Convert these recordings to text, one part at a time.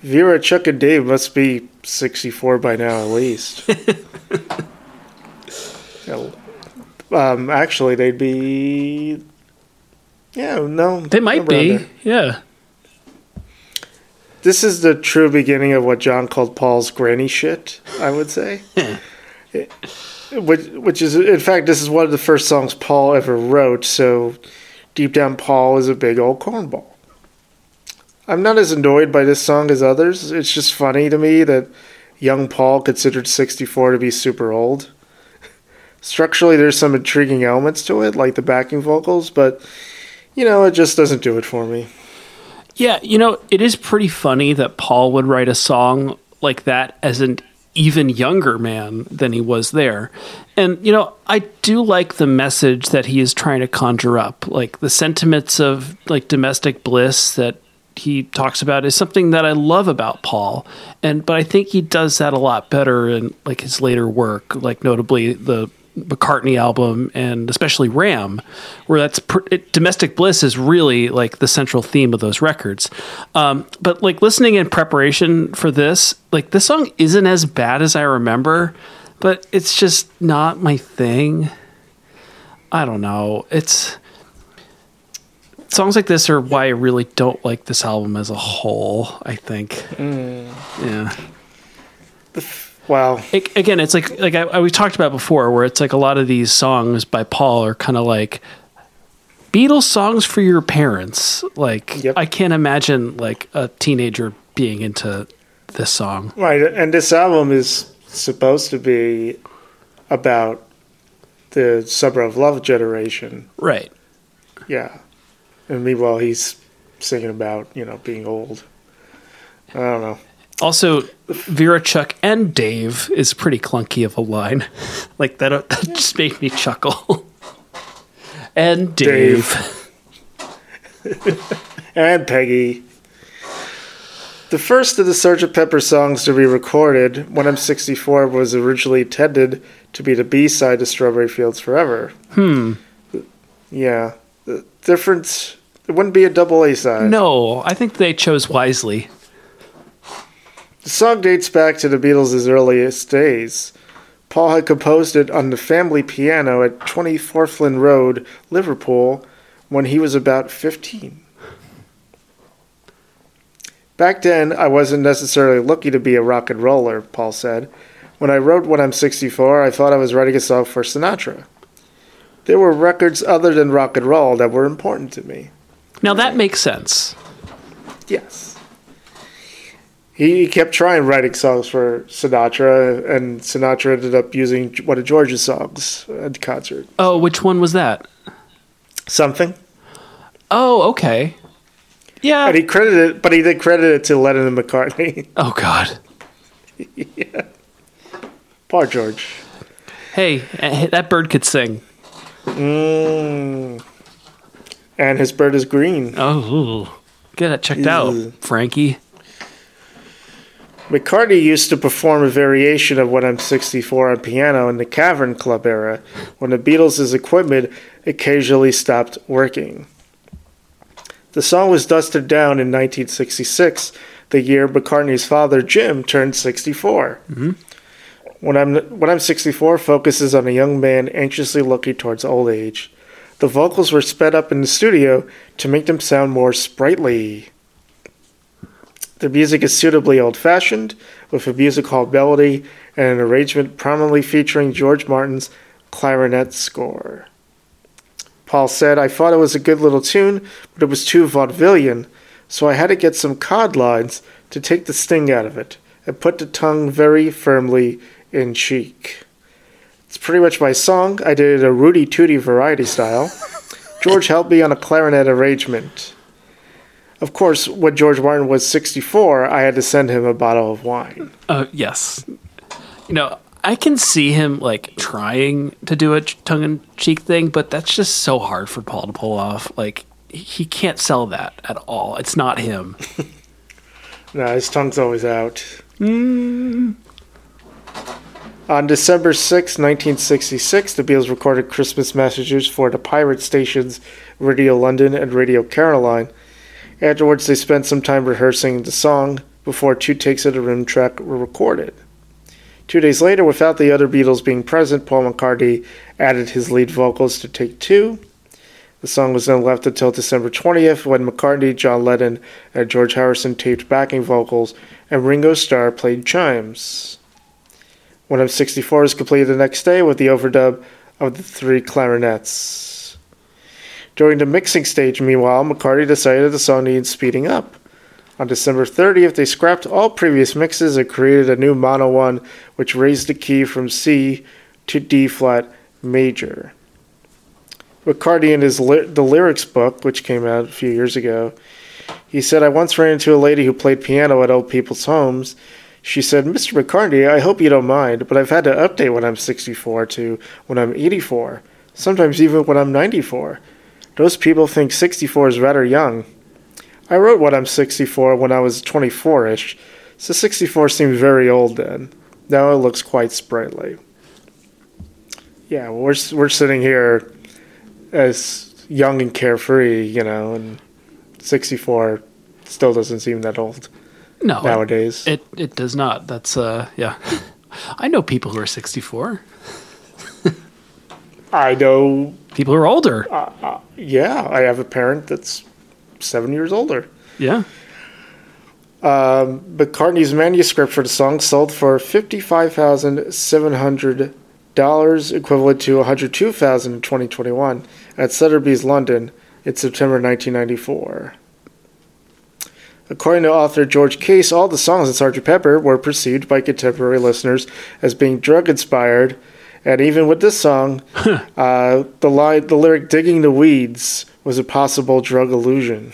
Vera, Chuck, and Dave must be 64 by now at least. Um, actually, they'd be. Yeah, no. They might around be. there. Yeah. This is the true beginning of what John called Paul's granny shit, I would say. which, which is, in fact, this is one of the first songs Paul ever wrote, so deep down, Paul is a big old cornball. I'm not as annoyed by this song as others. It's just funny to me that young Paul considered 64 to be super old. Structurally, there's some intriguing elements to it, like the backing vocals, but, you know, it just doesn't do it for me. Yeah, you know, it is pretty funny that Paul would write a song like that as an even younger man than he was there. And, you know, I do like the message that he is trying to conjure up. Like the sentiments of like domestic bliss that he talks about is something that I love about Paul. And but I think he does that a lot better in like his later work, like notably the McCartney album and especially Ram, where that's pr- it, domestic bliss is really like the central theme of those records. Um, but like listening in preparation for this, like this song isn't as bad as I remember, but it's just not my thing. I don't know. It's songs like this are why I really don't like this album as a whole. I think, mm. yeah. Wow. It, again, it's like like I, I, we talked about before, where it's like a lot of these songs by Paul are kind of like Beatles songs for your parents. Like Yep. I can't imagine like a teenager being into this song. Right, and this album is supposed to be about the Summer of Love generation. Right. Yeah. And meanwhile, he's singing about, you know, being old. I don't know. Also, Vera, Chuck, and Dave is pretty clunky of a line. like that, that just made me chuckle. and Dave. And Peggy. The first of the Sgt. Pepper songs to be recorded, When I'm 64, was originally intended to be the B side to Strawberry Fields Forever. Hmm. Yeah. The difference, it wouldn't be a double A side. No, I think they chose wisely. The song dates back to the Beatles' earliest days. Paul had composed it on the family piano at 20 Forthlin Road, Liverpool, when he was about 15. Back then, I wasn't necessarily looking to be a rock and roller, Paul said. When I wrote When I'm 64, I thought I was writing a song for Sinatra. There were records other than rock and roll that were important to me. Now that makes sense. Yes. He kept trying writing songs for Sinatra, and Sinatra ended up using one of George's songs at the concert. Oh, which one was that? Something. Oh, okay. Yeah. And he credited it, but he did credit it to Lennon and McCartney. Oh God. yeah. Poor George. Hey, eh, that bird could sing. Mm. And his bird is green. Oh, get that checked out, Frankie. McCartney used to perform a variation of When I'm 64 on piano in the Cavern Club era, when the Beatles' equipment occasionally stopped working. The song was dusted down in 1966, the year McCartney's father, Jim, turned 64. Mm-hmm. When I'm, when I'm 64 focuses on a young man anxiously looking towards old age. The vocals were sped up in the studio to make them sound more sprightly. The music is suitably old fashioned, with a music hall melody and an arrangement prominently featuring George Martin's clarinet score. Paul said, I thought it was a good little tune, but it was too vaudevillian, so I had to get some cod lines to take the sting out of it and put the tongue very firmly in cheek. It's pretty much my song. I did it a Rudy Tooty variety style. George helped me on a clarinet arrangement. Of course, when George Martin was 64, I had to send him a bottle of wine. Uh, yes. you know, I can see him like trying to do a tongue in cheek thing, but that's just so hard for Paul to pull off. Like he can't sell that at all. It's not him. no, his tongue's always out. On December 6, 1966, the Beatles recorded Christmas messages for the pirate stations Radio London and Radio Caroline. Afterwards, they spent some time rehearsing the song before two takes of the room track were recorded. Two days later, without the other Beatles being present, Paul McCartney added his lead vocals to take two. The song was then left until December 20th when McCartney, John Lennon, and George Harrison taped backing vocals and Ringo Starr played chimes. When I'm 64 is completed the next day with the overdub of the three clarinets. During the mixing stage, meanwhile, McCartney decided the song needed speeding up. On December 30th, they scrapped all previous mixes and created a new mono one, which raised the key from C to D flat major. McCartney, in his ly- the lyrics book, which came out a few years ago, he said, "I once ran into a lady who played piano at old people's homes." She said, Mr. McCartney, I hope you don't mind, but I've had to update when I'm 64 to when I'm 84, sometimes even when I'm 94. Those people think 64 is rather young. I wrote when I'm 64 when I was 24 ish, so 64 seemed very old then. Now it looks quite sprightly. Yeah, we're, we're sitting here as young and carefree, you know, and 64 still doesn't seem that old No, nowadays. It it does not. That's uh yeah. I know people who are 64. I know People who are older. Yeah, I have a parent that's seven years older. yeah. Um, McCartney's manuscript for the song sold for fifty-five thousand seven hundred dollars, equivalent to one hundred two thousand in twenty twenty-one, at Sotheby's, London, in September nineteen ninety-four. According to author George Case, all the songs in Sgt. Pepper were perceived by contemporary listeners as being drug-inspired, and even with this song, uh, the line, the lyric "digging the weeds" was a possible drug illusion.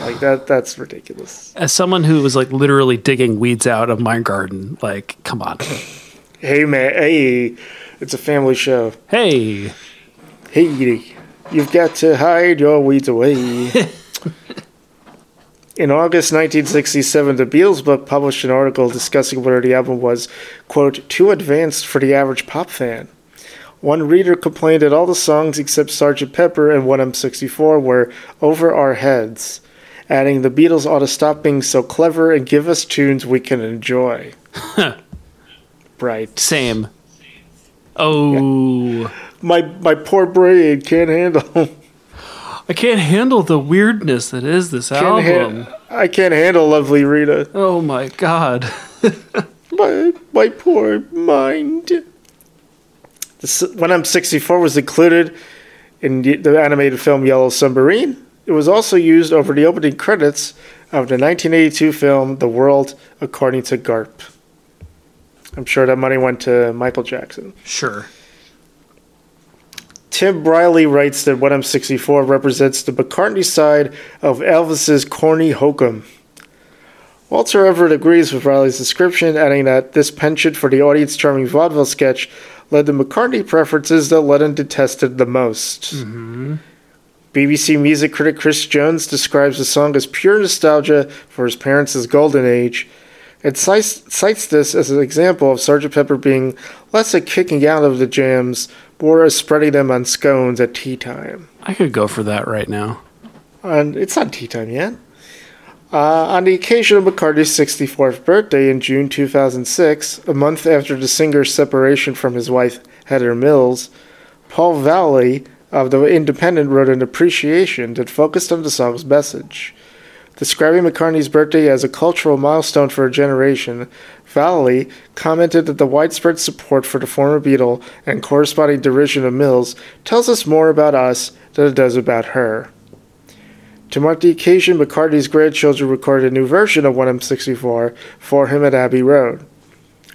Like that, that's ridiculous. As someone who was like literally digging weeds out of my garden, like, come on. Hey man, hey, it's a family show. Hey, Hey, you've got to hide your weeds away. In August 1967, the Beatles book published an article discussing whether the album was, quote, too advanced for the average pop fan. One reader complained that all the songs except Sgt. Pepper and When I'm 64 were over our heads, adding the Beatles ought to stop being so clever and give us tunes we can enjoy. right. same. Oh, My my poor brain can't handle I can't handle the weirdness that is this can't album. ha- I can't handle lovely Rita. oh my god. My my poor mind. This, when I'm 64 was included in the, the animated film Yellow Submarine. It was also used over the opening credits of the 1982 film The World According to Garp. I'm sure that money went to Michael Jackson. Sure. Tim Riley writes that When I'm 64 represents the McCartney side of Elvis's corny hokum. Walter Everett agrees with Riley's description, adding that this penchant for the audience charming vaudeville sketch led to McCartney preferences that Lennon detested the most. Mm-hmm. BBC music critic Chris Jones describes the song as pure nostalgia for his parents' golden age, and cites, cites this as an example of Sgt. Pepper being less a kicking out of the jams, a spreading them on scones at tea time. I could go for that right now. And it's not tea time yet. Uh, on the occasion of McCartney's 64th birthday in June 2006, a month after the singer's separation from his wife Heather Mills, Paul Vallely of The Independent wrote an appreciation that focused on the song's message. Describing McCartney's birthday as a cultural milestone for a generation, Vallely commented that the widespread support for the former Beatle and corresponding derision of Mills tells us more about us than it does about her. To mark the occasion, McCartney's grandchildren recorded a new version of When I'm 64 for him at Abbey Road.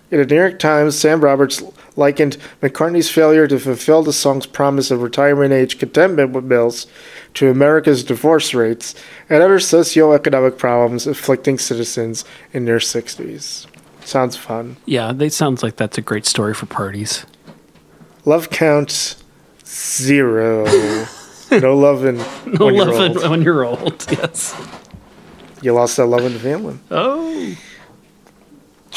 In the New York Times, Sam Roberts likened McCartney's failure to fulfill the song's promise of retirement age contentment with Mills to America's divorce rates and other socioeconomic problems afflicting citizens in their 60s. Sounds fun. Yeah, they sounds like that's a great story for parties. Love counts zero. no love in No when you're love old. it when you're old. Yes. You lost that love in the family. Oh.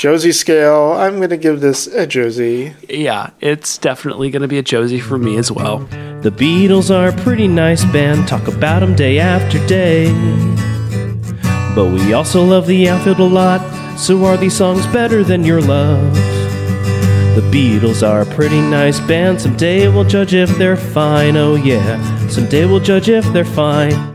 Josie scale. I'm going to give this a Josie. Yeah, it's definitely going to be a Josie for me as well. The Beatles are a pretty nice band, talk about 'em day after day. But we also love the outfield a lot, so are these songs better than your love? The Beatles are a pretty nice band, someday we'll judge if they're fine, oh yeah, someday we'll judge if they're fine.